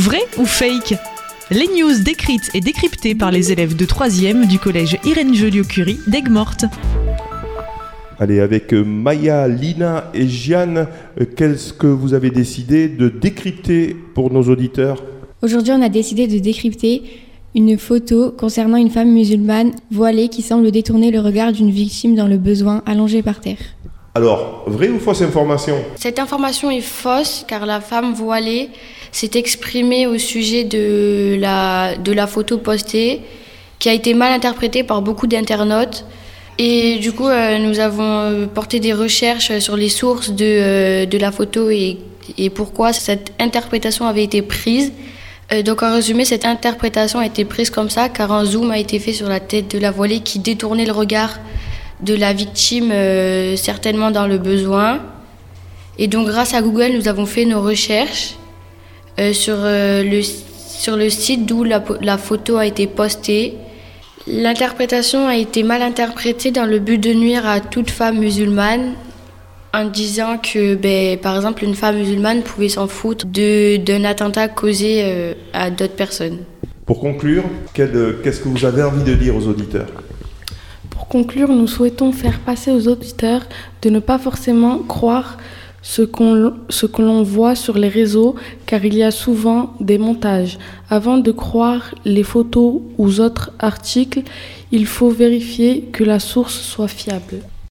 Vrai ou fake Les news décrites et décryptées par les élèves de 3e du collège Irène Joliot-Curie d'Aigues-Mortes. Allez, avec euh, Maya, Lina et Jeanne, euh, qu'est-ce que vous avez décidé de décrypter pour nos auditeurs? Aujourd'hui, on a décidé de décrypter une photo concernant une femme musulmane voilée qui semble détourner le regard d'une victime dans le besoin allongée par terre. Alors, vraie ou fausse information? Cette information est fausse car la femme voilée s'est exprimée au sujet de la, de la photo postée qui a été mal interprétée par beaucoup d'internautes. Et du coup, euh, nous avons euh, porté des recherches sur les sources de, euh, de la photo et, et, pourquoi cette interprétation avait été prise. donc en résumé, cette interprétation a été prise comme ça car un zoom a été fait sur la tête de la voilée qui détournait le regard de la victime, euh, certainement dans le besoin. Et donc grâce à Google, nous avons fait nos recherches euh, sur, euh, le, sur le site d'où la, photo a été postée. L'interprétation a été mal interprétée dans le but de nuire à toute femme musulmane en disant que, ben, par exemple, une femme musulmane pouvait s'en foutre d'un attentat causé à d'autres personnes. Pour conclure, qu'est-ce que vous avez envie de dire aux auditeurs? Conclure, nous souhaitons faire passer aux auditeurs de ne pas forcément croire ce que l'on voit sur les réseaux, car il y a souvent des montages. Avant de croire les photos ou autres articles, il faut vérifier que la source soit fiable.